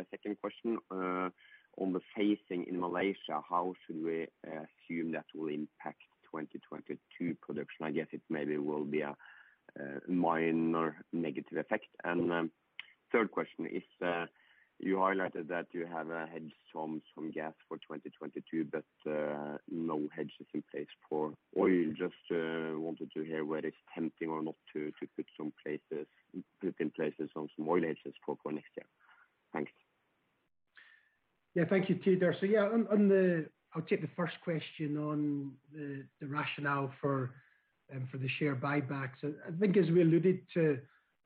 Second question, on the phasing in Malaysia, how should we assume that will impact 2022 production? I guess it maybe will be a minor negative effect. Um, Third question is, you highlighted that you have hedged some gas for 2022, but no hedges in place for oil. Just wanted to hear whether it's tempting or not to put some places put in place some oil hedges for next year. Thanks. Yeah. Thank you, Teodor. Yeah, I'll take the first question on the rationale um, for the share buybacks. I think as we alluded to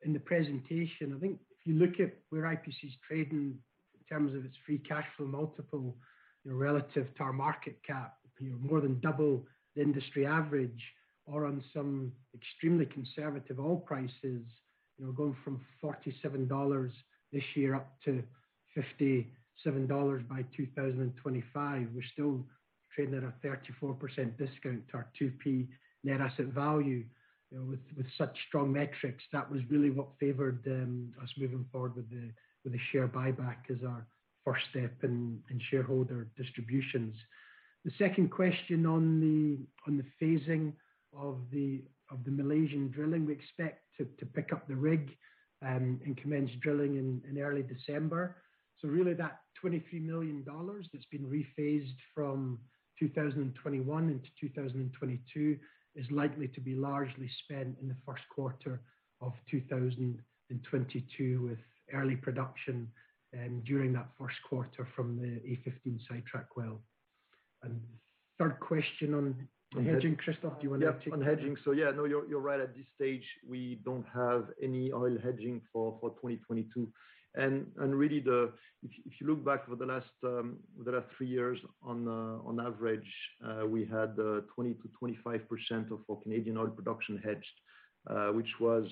in the presentation, I think you look at where IPC is trading in terms of its free cash flow multiple, you know, relative to our market cap, you know, more than double the industry average or on some extremely conservative oil prices, you know, going from $47 this year up to $57 by 2025. We're still trading at a 34% discount to our 2P net asset value. With such strong metrics, that was really what favored um, us moving forward with the share buyback as our first step in shareholder distributions. The second question on the on the phasing of the of the Malaysian drilling. We expect to to pick up the rig um, and commence drilling in early December. So really that $23 million that's been rephased from 2021 into 2022 is likely to be largely spent in the first quarter of 2022 with early production um, during that first quarter from the A-15 sidetrack well. Third question on hedging. Christophe, do you wanna take that? Yeah, on hedging. So yeah, no, you're right. At this stage, we don't have any oil hedging for 2022. Really, if you look back over the last um, three years on uh, average, uh, we had uh, 20%-25% of our Canadian oil production hedged, which was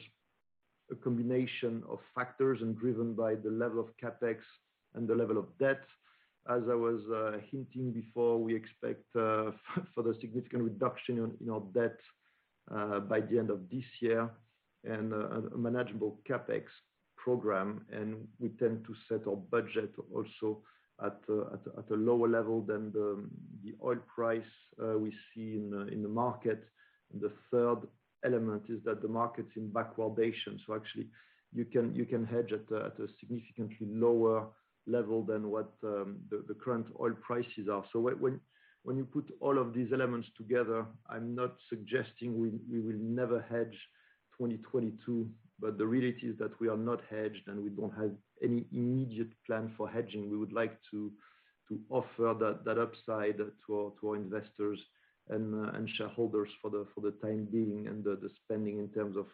a combination of factors and driven by the level of CapEx and the level of debt. As I was hinting before, we expect for the significant reduction in our debt by the end of this year and a manageable CapEx program. And we tend to set our budget also at a lower level than the oil price uh, we see in uh, the market. The third element is that the market's in backwardation. So actually you can hedge at a significantly lower level than what um, the current oil prices are. So when when you put all of these elements together, I'm not suggesting we will never hedge 2022, but the reality is that we are not hedged, and we don't have any immediate plan for hedging. We would like to offer that upside to our investors and uh, shareholders for the time being. And the spending in terms of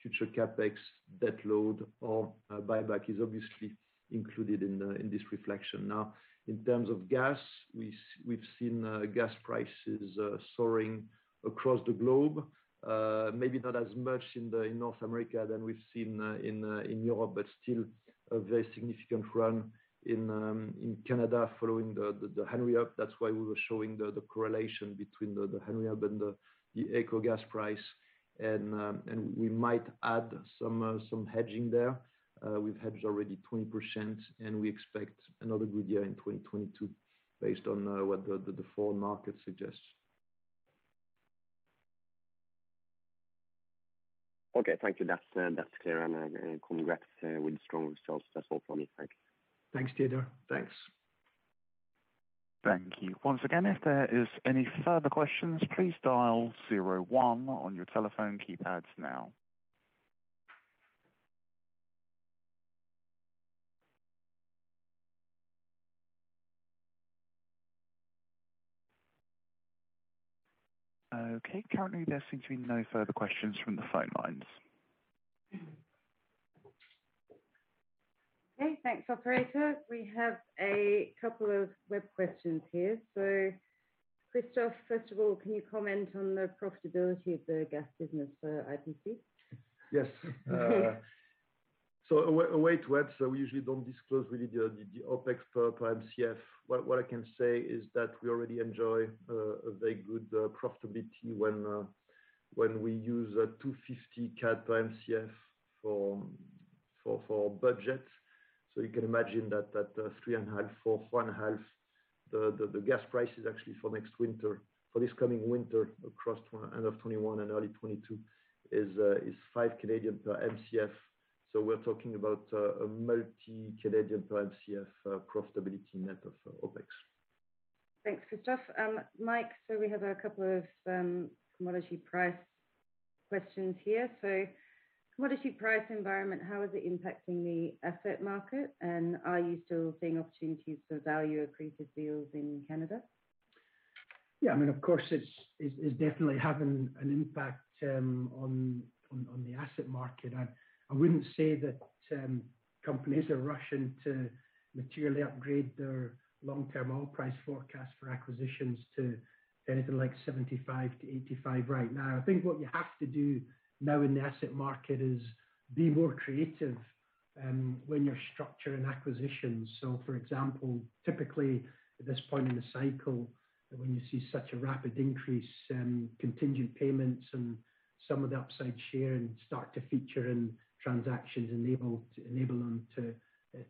future CapEx, debt load or uh, buyback is obviously included in this reflection. Now, in terms of gas, we've seen uh, gas prices soaring across the globe. Uh, maybe not as much in North America than we've seen uh, uh, in Europe, but still a very significant run in um, Canada following the Henry Hub. That's why we were showing the correlation between the Henry Hub and the AECO gas price. Um, and we might add some hedging there. We've hedged already 20%, and we expect another good year in 2022 based on what the forward market suggests. Okay. Thank you. That's uh, clear. And uh, uh, congrats with strong results. That's all from me. Thank you. Thanks, Teodor. Thanks. Thank you. Once again, if there is any further questions, please dial zero one on your telephone keypads now. Okay. Currently, there seems to be no further questions from the phone lines. Okay. Thanks, operator. We have a couple of web questions here. Christophe, first of all, can you comment on the profitability of the gas business for IPC? Yes. Uh, So a way to answer, we usually don't disclose really the OpEx per Mcf. What I can say is that we already enjoy uh, a very good uh, profitability uh, when we use 250 CAD per Mcf for for budget. So you can imagine that that 3.5, 4, 4.5, the gas prices actually for next winter, for this coming winter across end of 2021 and early 2022 is is 5 per Mcf. So we're talking about uh, a multi-CAD per Mcf uh, profitability net of uh, OpEx. Thanks, Christophe. Um, Mike, so we have a couple of um, commodity price questions here. So commodity price environment, how is it impacting the asset market? And are you still seeing opportunities for value accretive deals in Canada? Yeah, I mean, of course, it's definitely having an impact um, on the asset market. I wouldn't say that um, companies are rushing to materially upgrade their long-term oil price forecast for acquisitions to anything like $75-$85 right now. I think what you have to do now in the asset market is be more creative um, when you're structuring acquisitions. So for example, typically at this point in the cycle, when you see such a rapid increase in contingent payments and some of the upside sharing start to feature in transactions enable enable them to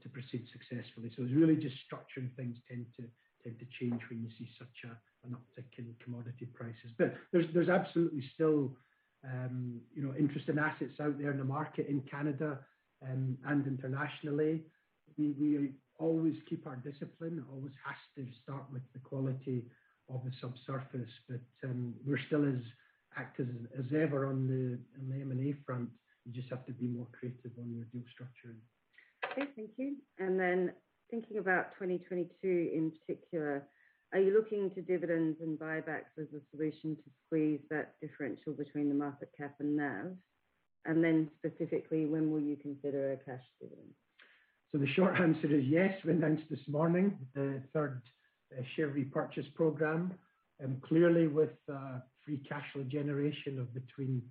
to proceed successfully. So it's really just structuring things tend to tend to change when you see such a an uptick in commodity prices. But there's there's absolutely still um you know interest in assets out there in the market in Canada and internationally. We we always keep our discipline. It always has to start with the quality of the subsurface. But um we're still as active as ever on the on the M&A front. You just have to be more creative on your deal structuring. Okay, thank you. And then thinking about 2022 in particular, are you looking to dividends and buybacks as a solution to squeeze that differential between the market cap and NAV? And then specifically, when will you consider a cash dividend? So the short answer is yes. We announced this morning the third uh, share repurchase program. Um, clearly with uh, free cash flow generation of between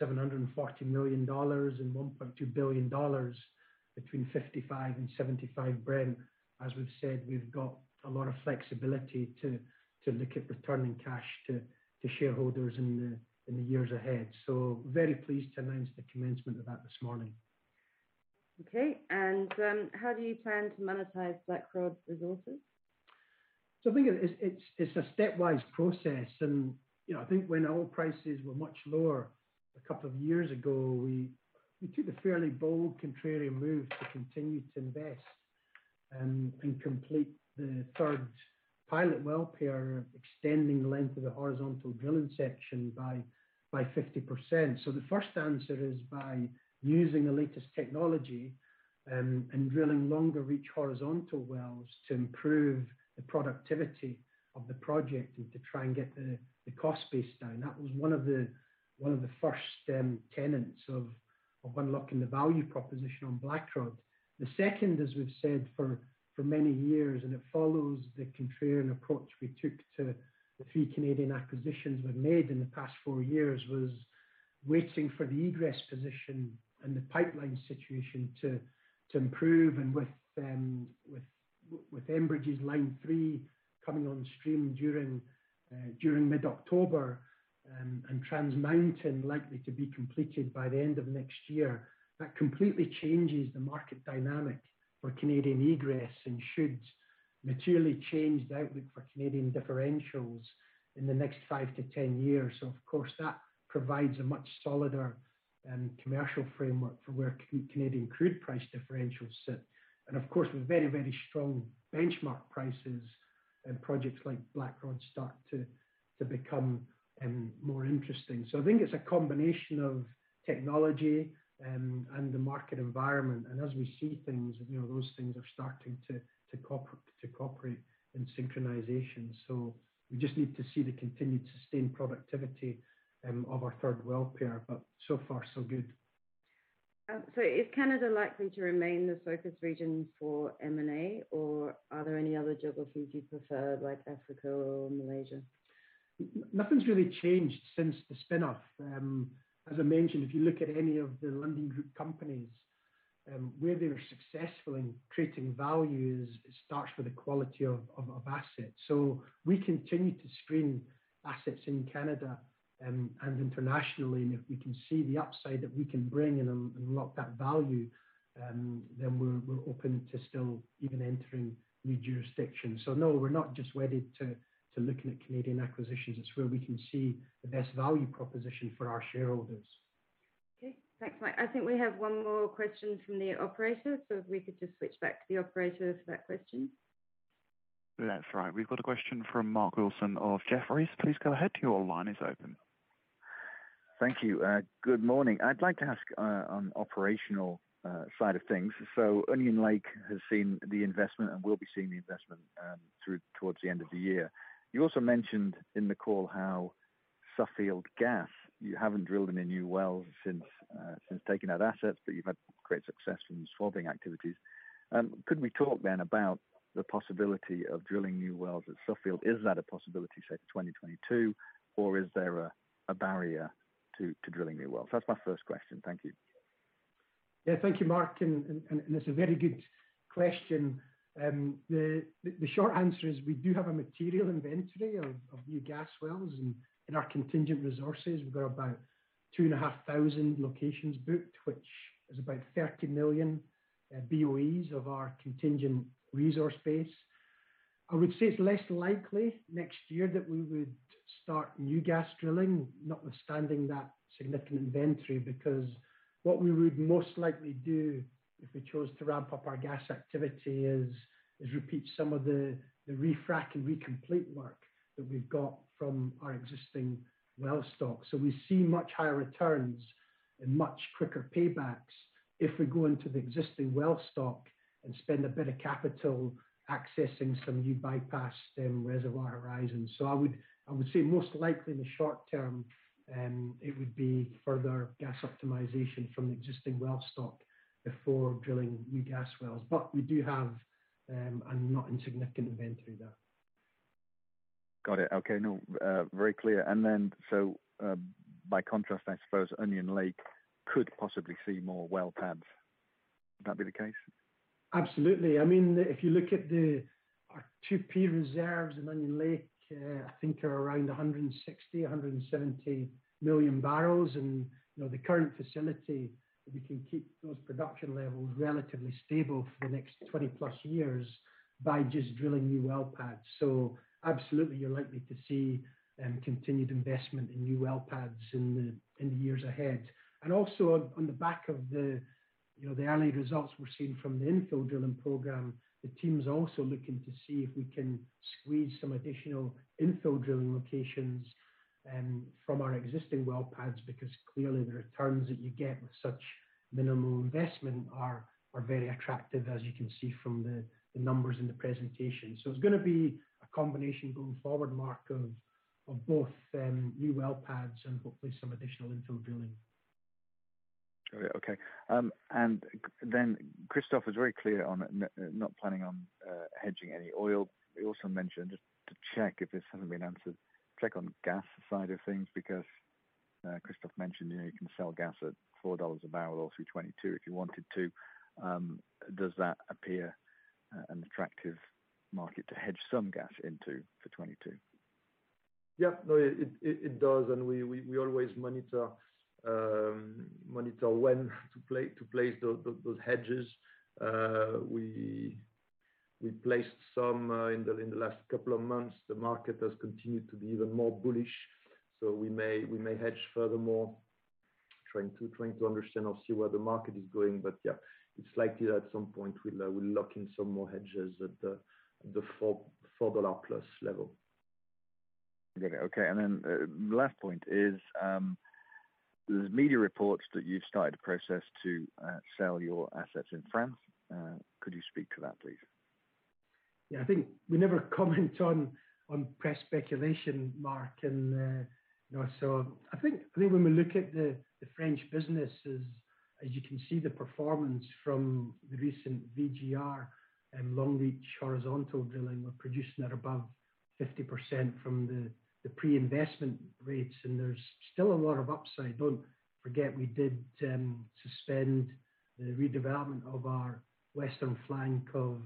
$740 million and $1.2 billion between 55 and 75 Brent, as we've said, we've got a lot of flexibility to look at returning cash to shareholders in the years ahead. So very pleased to announce the commencement of that this morning. Okay. And um how do you plan to monetize Blackrod resources? So I think it's a stepwise process. And you know, I think when oil prices were much lower a couple of years ago, we we took the fairly bold contrarian move to continue to invest um, and complete the third pilot well pair, extending the length of the horizontal drilling section by by 50%. So the first answer is by using the latest technology um, and drilling longer reach horizontal wells to improve the productivity of the project and to try and get the, the cost base down. That was one of the first um, tenets of unlocking the value proposition on Blackrod. The second, as we've said for for many years, and it follows the contrarian approach we took to the three Canadian acquisitions we've made in the past four years, was waiting for the egress position and the pipeline situation to to improve. And with um, with Enbridge's Line 3 coming on stream during uh, during mid-October, Um, and Trans Mountain likely to be completed by the end of next year, that completely changes the market dynamic for Canadian egress and should materially change the outlook for Canadian differentials in the next five to 10 years. So of course, that provides a much solider um, commercial framework for where Canadian crude price differentials sit. And of course, with very, very strong benchmark prices and projects like Blackrod start to, to become Um, more interesting. So I think it's a combination of technology um, and the market environment. And as we see things, you know, those things are starting to to cooperate in synchronization. So we just need to see the continued sustained productivity um, of our third well pair. But so far so good. So is Canada likely to remain the focus region for M&A, or are there any other geographies you prefer, like Africa or Malaysia? Nothing's really changed since the spin-off. Um, as I mentioned, if you look at any of the Lundin Group companies, um, where they were successful in creating value, it starts with the quality of assets. So we continue to screen assets in Canada um, and internationally, and if we can see the upside that we can bring and unlock that value, then we're open to still even entering new jurisdictions. So no, we're not just wedded to looking at Canadian acquisitions. It's where we can see the best value proposition for our shareholders. Okay. Thanks, Mike. I think we have one more question from the operator. So if we could just switch back to the operator for that question. That's right. We've got a question from Mark Wilson of Jefferies. Please go ahead. Your line is open. Thank you. Uh, good morning. I'd like to ask uh, on operational uh, side of things. So Onion Lake has seen the investment and will be seeing the investment um, towards the end of the year. You also mentioned in the call how Suffield gas, you haven't drilled any new wells since uh, taking out assets, but you've had great success from swabbing activities. Um, could we talk then about the possibility of drilling new wells at Suffield? Is that a possibility, say, for 2022, or is there a barrier to drilling new wells? That's my first question. Thank you. Yeah. Thank you, Mark. And it's a very good question. Um, the short answer is we do have a material inventory of new gas wells and in our contingent resources. We've got about 2,500 locations booked, which is about 30 million uh, BOEs of our contingent resource base. I would say it's less likely next year that we would start new gas drilling, notwithstanding that significant inventory, because what we would most likely do if we chose to ramp up our gas activity is repeat some of the refrac and recomplete work that we've got from our existing well stock. So we see much higher returns and much quicker paybacks if we go into the existing well stock and spend a bit of capital accessing some new bypass reservoir horizons. So I would I would say most likely in the short term, um, it would be further gas optimization from the existing well stock before drilling new gas wells. But we do have um, a not insignificant inventory there. Got it. Okay. No, uh, very clear. And then, so uh, by contrast, I suppose Onion Lake could possibly see more well pads. Would that be the case? Absolutely. I mean, if you look at the our 2P reserves in Onion Lake, uh, I think are around 160-170 million barrels. And you know, the current facility, we can keep those production levels relatively stable for the next 20+ years by just drilling new well pads. So absolutely, you're likely to see um, continued investment in new well pads in the years ahead. And also on the back of the, you know, the early results we're seeing from the infill drilling program, the team's also looking to see if we can squeeze some additional infill drilling locations Um, from our existing well pads, because clearly the returns that you get with such minimal investment are very attractive, as you can see from the numbers in the presentation. So it's gonna be a combination going forward, Mark, of both um, new well pads and hopefully some additional infill drilling. Okay. Um, Christophe was very clear on not planning on uh, hedging any oil. He also mentioned, just to check if this hasn't been answered, check on gas side of things, because uh, Christophe mentioned, you know, you can sell gas at $4 a barrel or through twenty-two. if you wanted to. Um, does that appear uh, an attractive market to hedge some gas into for 2022? Yeah. No, it does. And we always monitor um, when to place those hedges. Uh, we placed some uh, in the last couple of months. The market has continued to be even more bullish, so we may hedge furthermore, trying to understand or see where the market is going. But yeah, it's likely that at some point we'll uh, lock in some more hedges at the $4+ level. Got it. Okay. And then uh last point is, um, there's media reports that you've started a process to uh, sell your assets in France. Could you speak to that, please? Yeah. I think we never comment on on press speculation, Mark. And uh, you know, so I think I think when we look at the the French businesses, as you can see the performance from the recent VGR and um, long reach horizontal drilling, we're producing at above 50% from the pre-investment rates, and there's still a lot of upside. Don't forget, we did um, suspend the redevelopment of our western flank of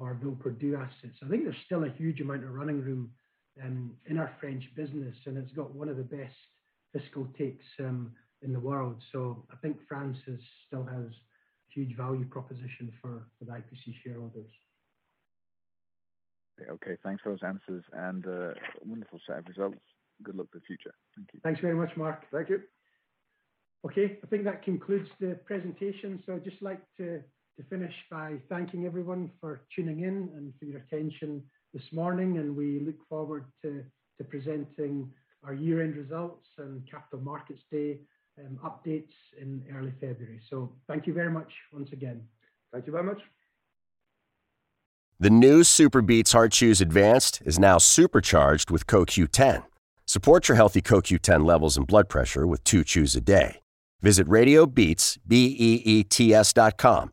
our Villeperdue assets. I think there's still a huge amount of running room um, in our French business, and it's got one of the best fiscal takes um, in the world. So I think France still has a huge value proposition for the IPC shareholders. Okay. Thanks for those answers and a wonderful set of results. Good luck for the future. Thank you. Thanks very much, Mark. Thank you. Okay. I think that concludes the presentation. So I'd just like to finish by thanking everyone for tuning in and for your attention this morning, and we look forward to to presenting our year-end results and Capital Markets Day um, updates in early February. So thank you very much once again. Thank you very much. The new SuperBeets Heart Chews Advanced is now supercharged with CoQ10. Support your healthy CoQ10 levels and blood pressure with two chews a day. Visit RadioBeets, B-E-E-T-S.com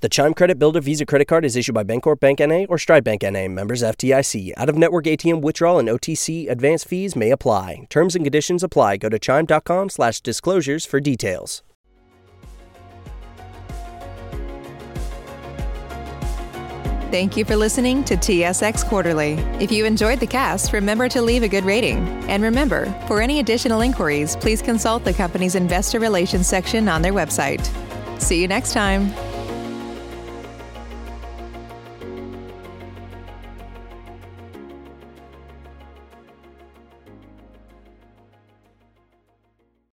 The Chime Credit Builder Visa Credit Card is issued by Bancorp Bank NA or Stride Bank NA, members FDIC. Out of network ATM withdrawal and OTC advance fees may apply. Terms and conditions apply. Go to chime.com slash disclosures for details. Thank you for listening to TSX Quarterly. If you enjoyed the cast, remember to leave a good rating. And remember, for any additional inquiries, please consult the company's investor relations section on their website. See you next time.